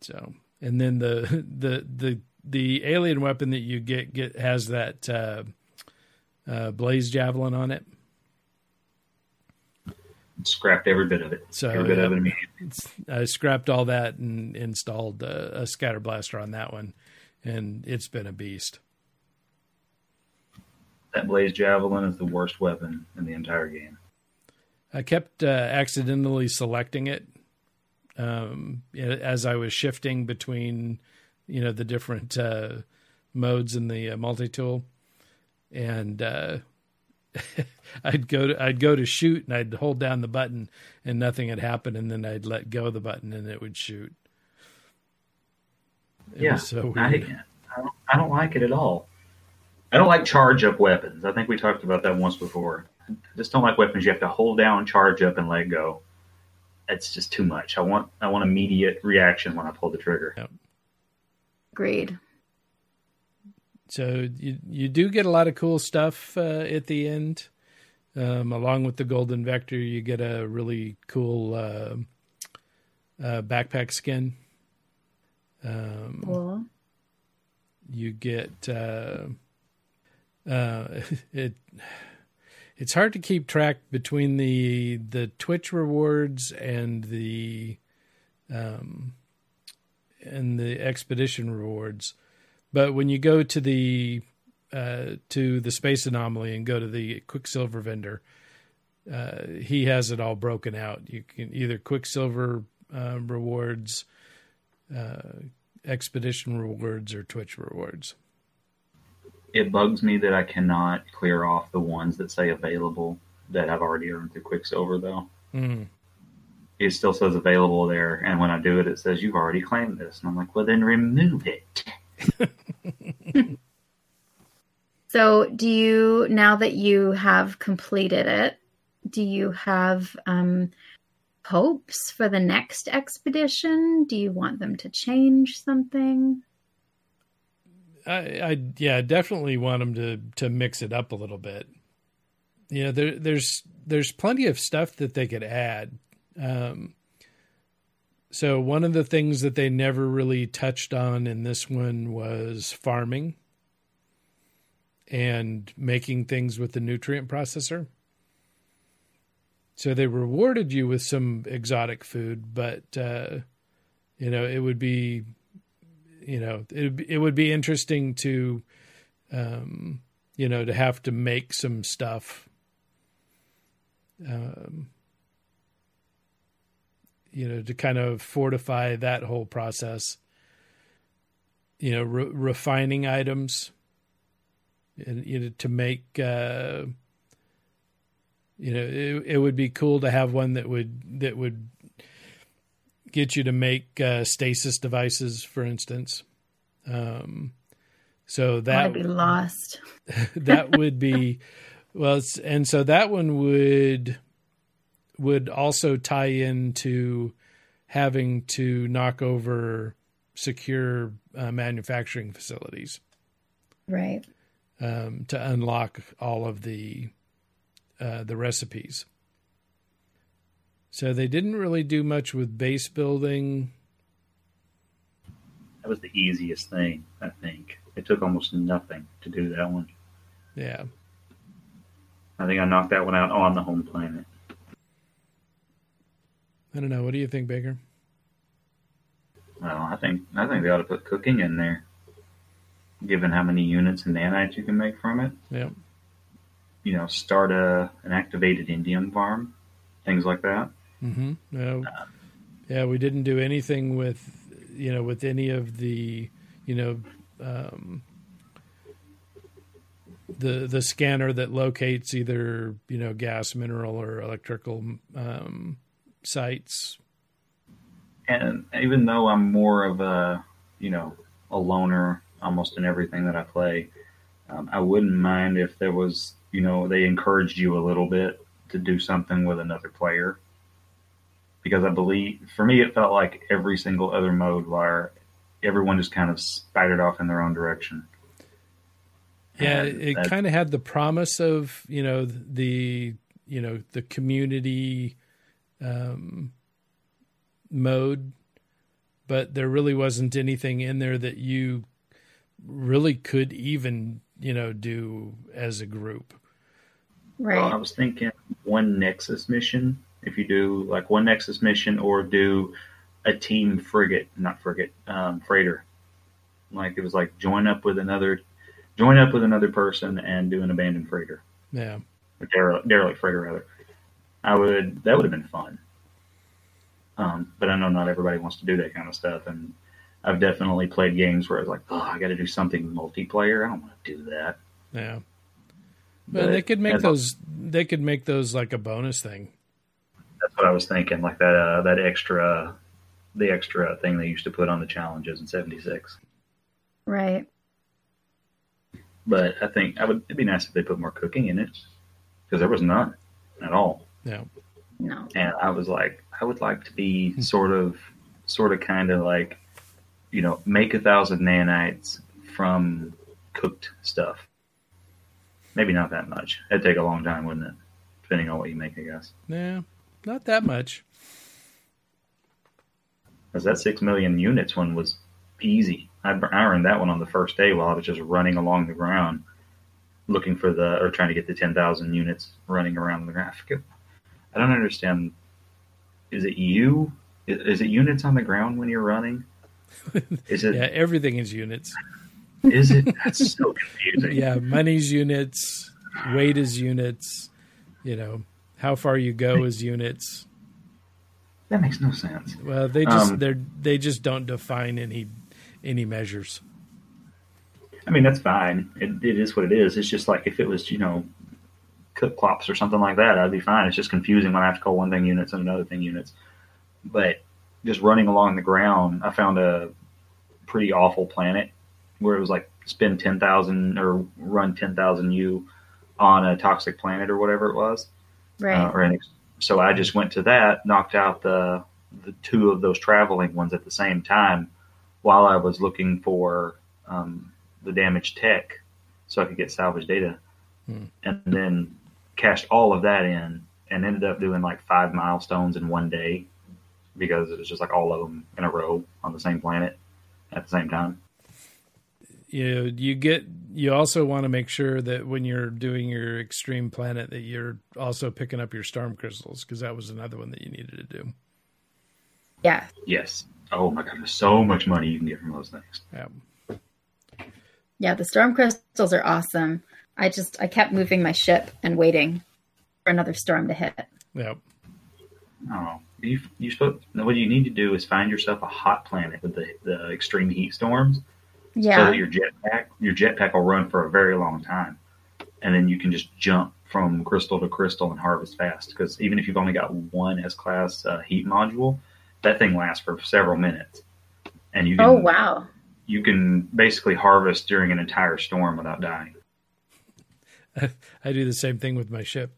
So, and then the the the the alien weapon that you get get has that uh, uh, blaze javelin on it. Scrapped every bit of it. So, every bit yeah. of it immediately. I scrapped all that and installed a, a scatter blaster on that one, and it's been a beast. That blaze javelin is the worst weapon in the entire game. I kept uh, accidentally selecting it um, as I was shifting between, you know, the different uh, modes in the uh, multi tool, and uh, I'd go to I'd go to shoot and I'd hold down the button and nothing had happened, and then I'd let go of the button and it would shoot. It yeah, was so I, weird. I, don't, I don't like it at all. I don't like charge up weapons. I think we talked about that once before. I just don't like weapons you have to hold down, charge up, and let go. It's just too much. I want I want immediate reaction when I pull the trigger. Agreed. So you you do get a lot of cool stuff uh, at the end. Um, along with the golden vector, you get a really cool uh, uh, backpack skin. Um, Cool. you get uh, uh, it. It's hard to keep track between the the Twitch rewards and the um, and the expedition rewards. But when you go to the uh, to the space anomaly and go to the Quicksilver vendor, uh, he has it all broken out. You can either Quicksilver uh, rewards, uh, expedition rewards, or Twitch rewards. It bugs me that I cannot clear off the ones that say available that I've already earned through Quicksilver though. Mm. It still says available there, and when I do it, it says you've already claimed this, and I'm like, well, then remove it. So, do you now that you have completed it, do you have um hopes for the next expedition? Do you want them to change something? I, I yeah, definitely want them to to mix it up a little bit. You know, there there's there's plenty of stuff that they could add. Um, so one of the things that they never really touched on in this one was farming and making things with the nutrient processor. So they rewarded you with some exotic food, but uh, you know it would be, you know, it it would be interesting to, um, you know, to have to make some stuff. Um, you know, to kind of fortify that whole process. You know, re- refining items, and you know, to make. Uh, you know, it, it would be cool to have one that would that would get you to make uh, stasis devices, for instance. Um, so that I'd be lost. that would be well, and so that one would would also tie into having to knock over secure uh, manufacturing facilities, right? Um, to unlock all of the uh, the recipes. So they didn't really do much with base building. That was the easiest thing, I think. It took almost nothing to do that one. Yeah. I think I knocked that one out on the home planet. I don't know. What do you think, Baker? Well, I think I think they ought to put cooking in there, given how many units and nanites you can make from it. Yeah. You know, start a an activated indium farm, things like that. Mm-hmm. No. yeah, we didn't do anything with, you know, with any of the, you know, um, the the scanner that locates either you know gas, mineral, or electrical um, sites. And even though I'm more of a, you know, a loner almost in everything that I play, um, I wouldn't mind if there was, you know, they encouraged you a little bit to do something with another player. Because I believe, for me, it felt like every single other mode where everyone just kind of spidered off in their own direction. Yeah, And it kind of had the promise of you know the you know the community um, mode, but there really wasn't anything in there that you really could even you know do as a group. Right. Well, I was thinking one Nexus mission. If you do like one Nexus mission, or do a team frigate, not frigate, um, freighter. Like it was like join up with another, join up with another person and do an abandoned freighter, Yeah, or derelict, derelict freighter rather. I would that would have been fun. Um, but I know not everybody wants to do that kind of stuff, and I've definitely played games where I was like, oh, I got to do something multiplayer. I don't want to do that. yeah. But they could make as- those. They could make those like a bonus thing. That's what I was thinking, like that uh, that extra, the extra thing they used to put on the challenges in '76. right. But I think I would. It'd be nice if they put more cooking in it because there was none at all. Yeah, No. And I was like, I would like to be hmm. sort of, sort of, kind of like, you know, make a thousand nanites from cooked stuff. Maybe not that much. It'd take a long time, wouldn't it? Depending on what you make, I guess. yeah, not that much. Because that six million units one was easy. I, I earned that one on the first day while I was just running along the ground, looking for the or trying to get the ten thousand units running around the ground. I, forget, I don't understand. Is it you? Is, it units on the ground when you're running? Is it? Yeah, everything is units. Is it? That's so confusing. Yeah, money's units, weight is units. You know, how far you go is units. That makes no sense. Well, they just Um, they're they just don't define any any measures. I mean, that's fine. It, it is what it is. It's just like if it was, you know, cook clops or something like that, I'd be fine. It's just confusing when I have to call one thing units and another thing units. But just running along the ground, I found a pretty awful planet where it was like spend 10,000 or run 10,000 U on a toxic planet or whatever it was, Right. uh, or an ex- so I just went to that, knocked out the the two of those traveling ones at the same time, while I was looking for um, the damaged tech, so I could get salvage data, Hmm. and then cashed all of that in, and ended up doing like five milestones in one day because it was just like all of them in a row on the same planet at the same time. you know, you get you also want to make sure that when you're doing your extreme planet that you're also picking up your storm crystals because that was another one that you needed to do. Yeah. Yes. Oh my god, there's so much money you can get from those things. Yeah. Yeah, the storm crystals are awesome. I just I kept moving my ship and waiting for another storm to hit. Yeah. Oh, you you supposed what you need to do is find yourself a hot planet with the, the extreme heat storms, Yeah. so that your jetpack your jetpack will run for a very long time, and then you can just jump from crystal to crystal and harvest fast. Because even if you've only got one S class uh, heat module, that thing lasts for several minutes, and you can, oh wow. you can basically harvest during an entire storm without dying. I do the same thing with my ship.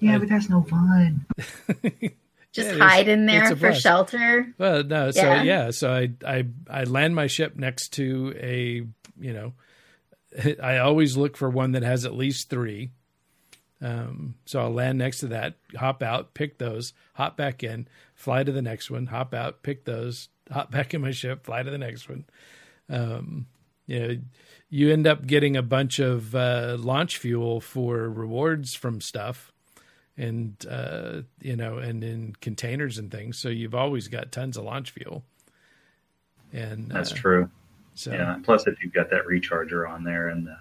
Yeah, but that's no fun. Just Yeah, hide in there for plus. shelter. Well, no, so Yeah. yeah, so I I I land my ship next to a you know, I always look for one that has at least three. Um, so I'll land next to that, hop out, pick those, hop back in, fly to the next one, hop out, pick those, hop back in my ship, fly to the next one. Um, you know, you end up getting a bunch of uh, launch fuel for rewards from stuff and uh, you know, and in containers and things. So you've always got tons of launch fuel. And That's uh, true. So Yeah. Plus, if you've got that recharger on there and the,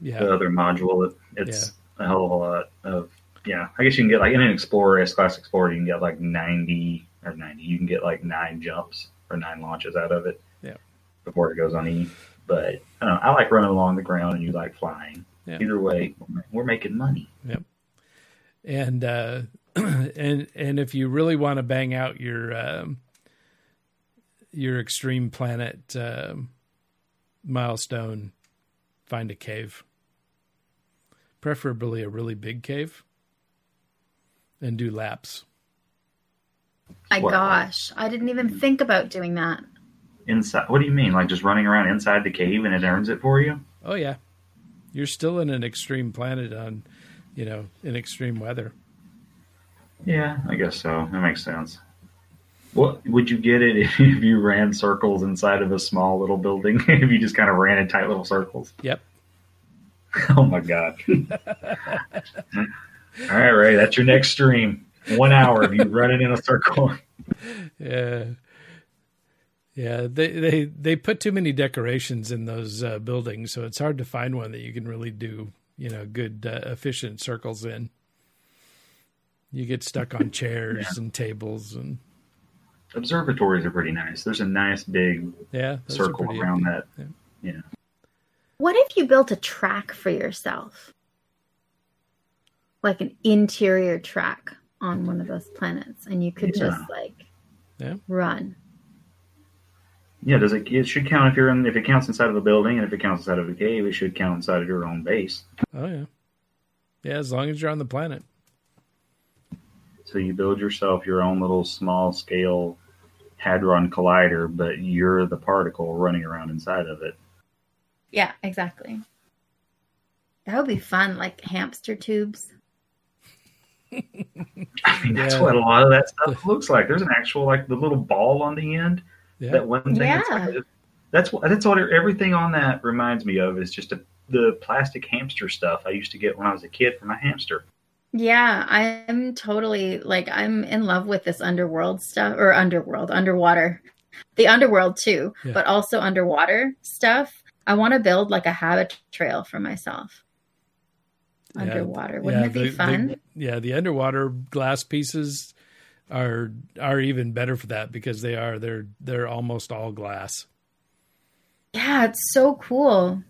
yeah, the other module, it, it's a hell of a lot of. Yeah, I guess you can get like in an Explorer S Class Explorer, you can get like ninety or ninety. You can get like nine jumps or nine launches out of it. Yeah. Before it goes on E, but I, don't know, I like running along the ground, and you like flying. Yeah. Either way, we're making money. Yep. And uh, and and if you really want to bang out your um, your extreme planet um, milestone, find a cave, preferably a really big cave, and do laps. My Wow. gosh, I didn't even think about doing that. Inside, what do you mean? Like just running around inside the cave and it earns it for you? Oh yeah, you're still in an extreme planet on, you know, in extreme weather. Yeah, I guess so. That makes sense. What would you get it if you ran circles inside of a small little building? if you just kind of ran in tight little circles? Yep. Oh my god! All right, Ray, that's your next stream. One hour of you running in a circle. Yeah. Yeah, they, they they put too many decorations in those uh, buildings, so it's hard to find one that you can really do, you know, good uh, efficient circles in. You get stuck on chairs and tables, and Observatories are pretty nice. There's a nice big yeah, circle pretty- around that. yeah. Yeah. What if you built a track for yourself? Like an interior track on one of those planets, and you could Yeah. just like Yeah. run. Yeah, does it? It should count if you're in. If it counts inside of a building, and if it counts inside of a cave, it should count inside of your own base. Oh yeah, yeah. As long as you're on the planet. So you build yourself your own little small scale hadron collider, but you're the particle running around inside of it. Yeah, exactly. That would be fun, like hamster tubes. I mean, that's Yeah. what a lot of that stuff looks like. There's an actual like the little ball on the end. Yeah, That one thing. That's, Yeah. like- that's what that's what everything on that reminds me of is just a, the plastic hamster stuff I used to get when I was a kid for my hamster. Yeah, I'm totally like I'm in love with this underworld stuff or underworld, underwater. The underworld too, Yeah. but also underwater stuff. I want to build like a habit trail for myself. Yeah, Underwater. Wouldn't yeah, it be the- the- fun? yeah, the underwater glass pieces are are even better for that because they are they're they're almost all glass. yeah, it's so cool.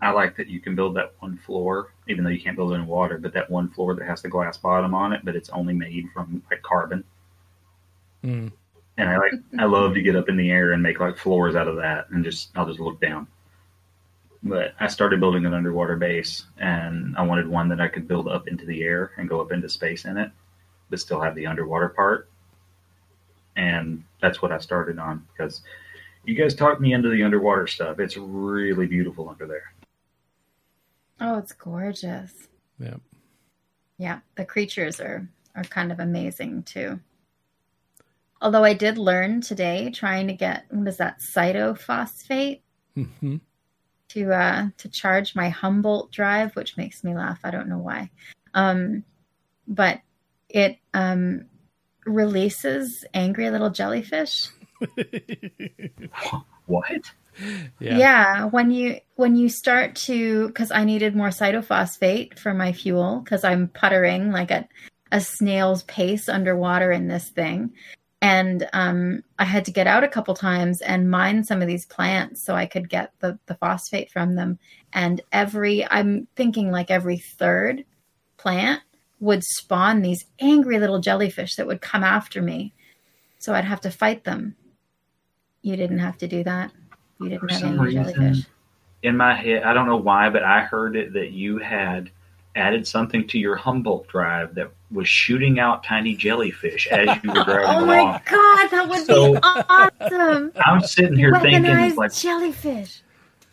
I like that you can build that one floor, even though you can't build it in water, but that one floor that has the glass bottom on it, but it's only made from like carbon. Mm. And I like I love to get up in the air and make like floors out of that and just I'll just look down. But I started building an underwater base, and I wanted one that I could build up into the air and go up into space in it, but still have the underwater part. And that's what I started on because you guys talked me into the underwater stuff. It's really beautiful under there. Oh, it's gorgeous. Yeah. Yeah, the creatures are are kind of amazing too. Although I did learn today trying to get what is that cytophosphate hmm to uh to charge my Humboldt drive, which makes me laugh. I don't know why. Um but it um releases angry little jellyfish. What? yeah. Yeah, when you when you start to because I needed more cytophosphate for my fuel because I'm puttering like at a snail's pace underwater in this thing, and um, I had to get out a couple times and mine some of these plants so I could get the the phosphate from them. And every I'm thinking like every third plant would spawn these angry little jellyfish that would come after me, so I'd have to fight them. You didn't have to do that. You didn't For have any jellyfish. in my head, I don't know why, but I heard it that you had added something to your Humboldt drive that was shooting out tiny jellyfish as you were driving Oh along. my god, that would So- be awesome! I'm sitting here thinking, like, jellyfish.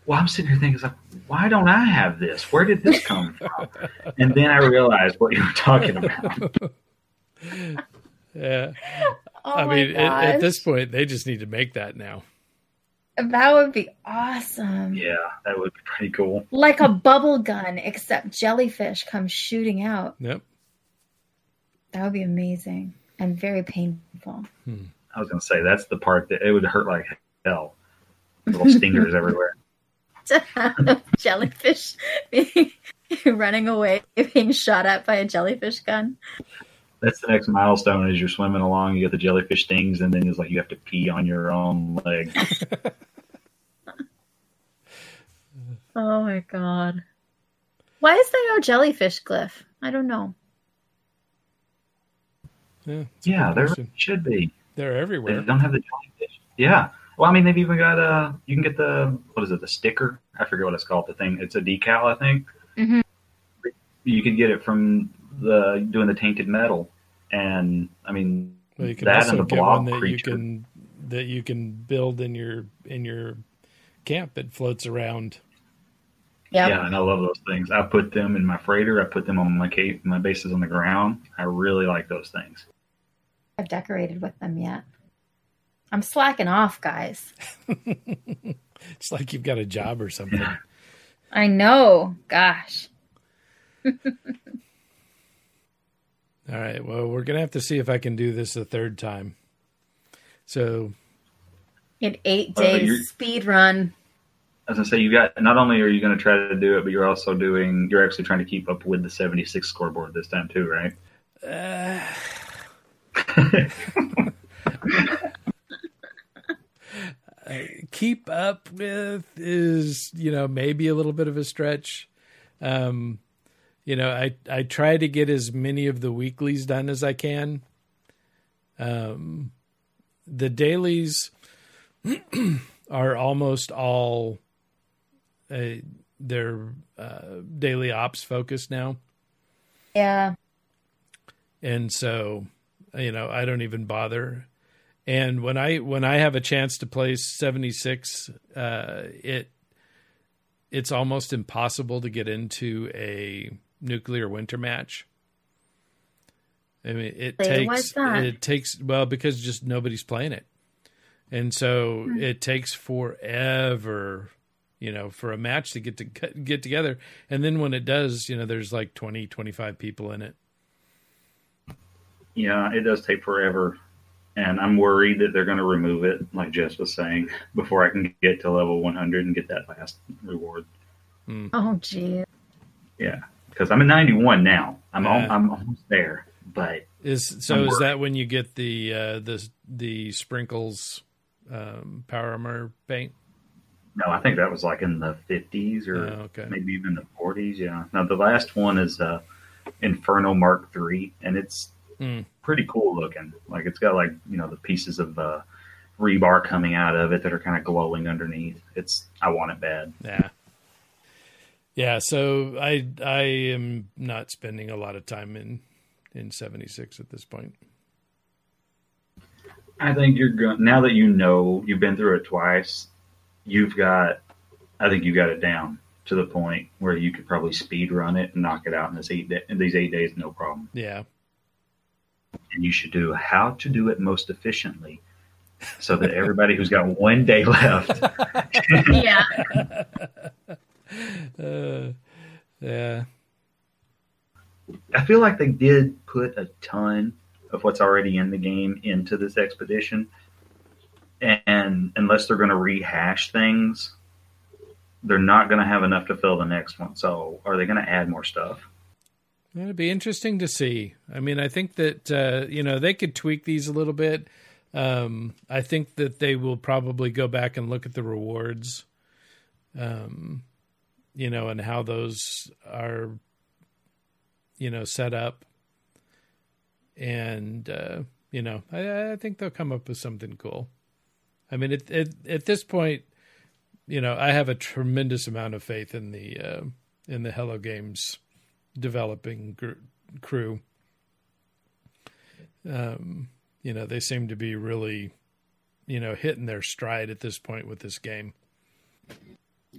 well, I'm sitting here thinking, like, why don't I have this? Where did this come from? And then I realized what you were talking about. Yeah. Oh I my mean, at, at this point, they just need to make that now. That would be awesome. Yeah, that would be pretty cool. Like a bubble gun, except jellyfish come shooting out. Yep. That would be amazing and very painful. Hmm. I was going to say that's the part that it would hurt like hell. Little stingers everywhere. To have jellyfish being, running away, being shot at by a jellyfish gun. That's the next milestone as you're swimming along. You get the jellyfish stings, and then it's like you have to pee on your own leg. Oh my god. Why is there no jellyfish glyph? I don't know. Yeah. yeah, there question. should be. They're They everywhere. don't have the jellyfish. Yeah. Well, I mean, they've even got a. You can get the what is it? The sticker. I forget what it's called. The thing. It's a decal, I think. Mhm. You can get it from the doing the tainted metal, and I mean Well, you can that also and the get blob one that you creature. can that you can build in your in your camp. It floats around. Yep. Yeah, and I love those things. I put them in my freighter. I put them on my cape, my bases on the ground. I really like those things. I've decorated with them yet. I'm slacking off, guys. It's like you've got a job or something. I know. Gosh. All right. Well, we're gonna have to see if I can do this a third time. So In eight Well, days speed run. As I say, you got not only are you going to try to do it, but you're also doing. You're actually trying to keep up with the 76 scoreboard this time too, right? uh, keep up with is you know maybe a little bit of a stretch. Um, you know, I I try to get as many of the weeklies done as I can. Um, the dailies are almost all uh, they're uh, daily ops focused now, Yeah. and so you know I don't even bother. And when I when I have a chance to play seventy six, uh, it it's almost impossible to get into a nuclear winter match. I mean, it Really? Why's takes it takes well because just nobody's playing it, and so Hmm. it takes forever, you know, for a match to get to get together. And then when it does, you know, there's like 20, 25 people in it. Yeah, it does take forever, and I'm worried that they're going to remove it, like Jess was saying, before I can get to level 100 and get that last reward. Oh, gee. Yeah, because I'm at 91 now. I'm al- Yeah. I'm almost there, but Is so? I'm Is worried. that when you get the uh, the the sprinkles um, power armor paint? no, I think that was like in the 50s or Oh, okay. maybe even the 40s. Yeah. Now the last one is uh, Inferno Mark III, and it's Hmm. pretty cool looking. Like it's got like you know the pieces of uh, rebar coming out of it that are kind of glowing underneath. It's I want it bad. Yeah. Yeah, so I I am not spending a lot of time in in 76 at this point. I think you're going now that you know you've been through it twice. You've got, I think you got it down to the point where you could probably speed run it and knock it out in this eight in these eight days, no problem. Yeah, and you should do how to do it most efficiently, so that everybody who's got one day left. yeah. uh, yeah. I feel like they did put a ton of what's already in the game into this expedition. And unless they're going to rehash things, they're not going to have enough to fill the next one. So, are they going to add more stuff? It'd be interesting to see. I mean, I think that uh, you know they could tweak these a little bit. Um, I think that they will probably go back and look at the rewards, um, you know, and how those are, you know, set up and uh, you know, I, I, think they'll come up with something cool. I mean, it, it, at this point, you know, I have a tremendous amount of faith in the uh, in the Hello Games developing gr- crew. Um, you know, they seem to be really, you know, hitting their stride at this point with this game.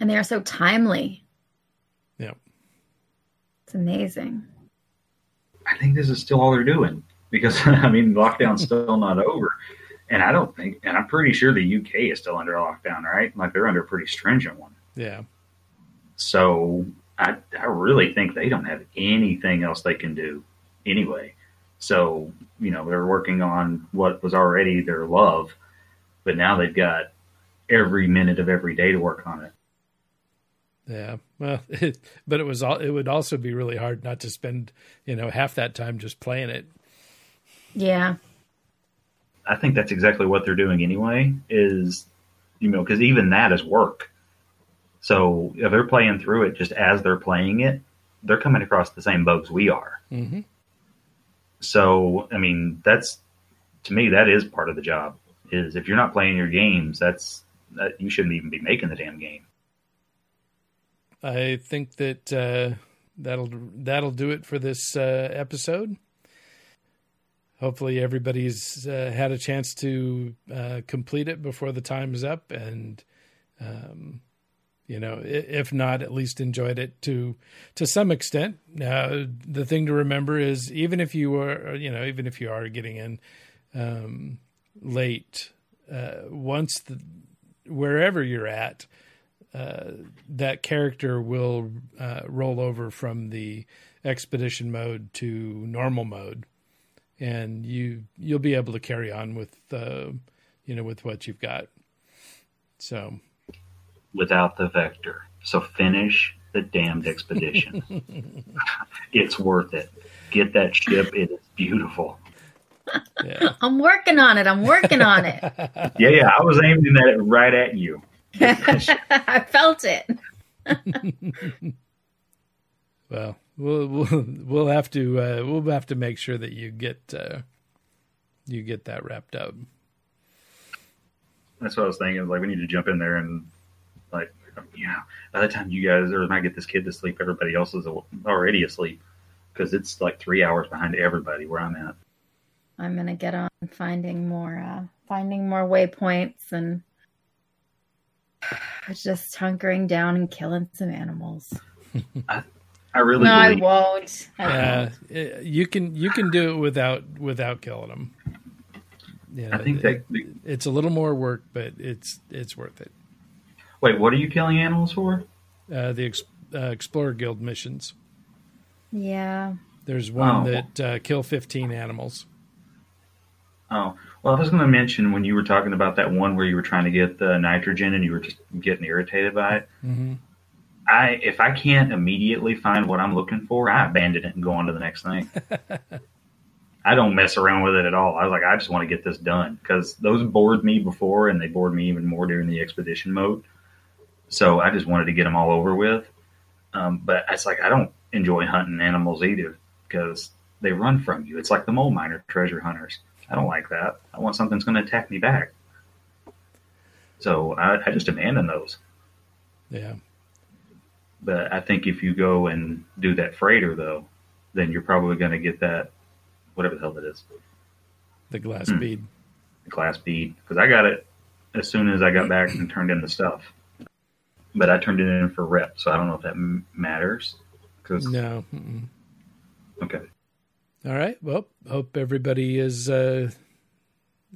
And they are so timely. Yeah. It's amazing. I think this is still all they're doing because I mean lockdown's still not over, and I don't think, and I'm pretty sure the UK is still under lockdown, right? Like they're under a pretty stringent one. Yeah. So I I really think they don't have anything else they can do anyway. So you know they're working on what was already their love, but now they've got every minute of every day to work on it. Yeah, well, it, but it was all. It would also be really hard not to spend, you know, half that time just playing it. Yeah, I think that's exactly what they're doing anyway. Is you know, because even that is work. So if they're playing through it just as they're playing it, they're coming across the same bugs we are. Mm-hmm. So I mean, that's to me that is part of the job. Is if you're not playing your games, that's that you shouldn't even be making the damn game. I think that uh, that'll that'll do it for this uh, episode. Hopefully, everybody's uh, had a chance to uh, complete it before the time is up, and um, you know, if not, at least enjoyed it to to some extent. Now, the thing to remember is, even if you are, you know, even if you are getting in um, late, uh, once the wherever you're at uh, that character will uh, roll over from the expedition mode to normal mode, and you you'll be able to carry on with uh, you know with what you've got. So, without the vector, so finish the damned expedition. it's worth it. Get that ship. It is beautiful. Yeah. I'm working on it. I'm working on it. yeah, yeah. I was aiming that right at you. I felt it. well, we'll we'll we'll have to uh, we'll have to make sure that you get uh, you get that wrapped up. That's what I was thinking. Like we need to jump in there and like you know by the time you guys or I get this kid to sleep, everybody else is already asleep because it's like three hours behind everybody where I'm at. I'm gonna get on finding more uh, finding more waypoints and just hunkering down and killing some animals. I, I really no, believe. I won't. Yeah, uh, you can you can do it without without killing them. Yeah, I think that it, it's a little more work, but it's it's worth it. Wait, what are you killing animals for? Uh, the ex, uh, Explorer Guild missions. Yeah. There's one oh. that uh, kill 15 animals. Oh, well, I was going to mention when you were talking about that one where you were trying to get the nitrogen and you were just getting irritated by it. Mm-hmm. I if I can't immediately find what I'm looking for, I abandon it and go on to the next thing. I don't mess around with it at all. I was like, I just want to get this done because those bored me before, and they bored me even more during the expedition mode. So I just wanted to get them all over with. Um, but it's like I don't enjoy hunting animals either because they run from you. It's like the mole miner treasure hunters. I don't like that. I want something that's going to attack me back. So I, I just abandon those. Yeah. But I think if you go and do that freighter though, then you're probably going to get that whatever the hell it is, The glass hmm. bead. the glass bead. Because I got it as soon as I got back and turned in the stuff. But I turned it in for rep, so I don't know if that m- matters. Because No. Mm-mm. okay, All right. Well, hope everybody has uh,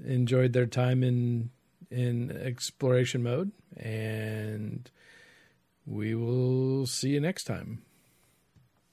enjoyed their time in in exploration mode, and we will see you next time.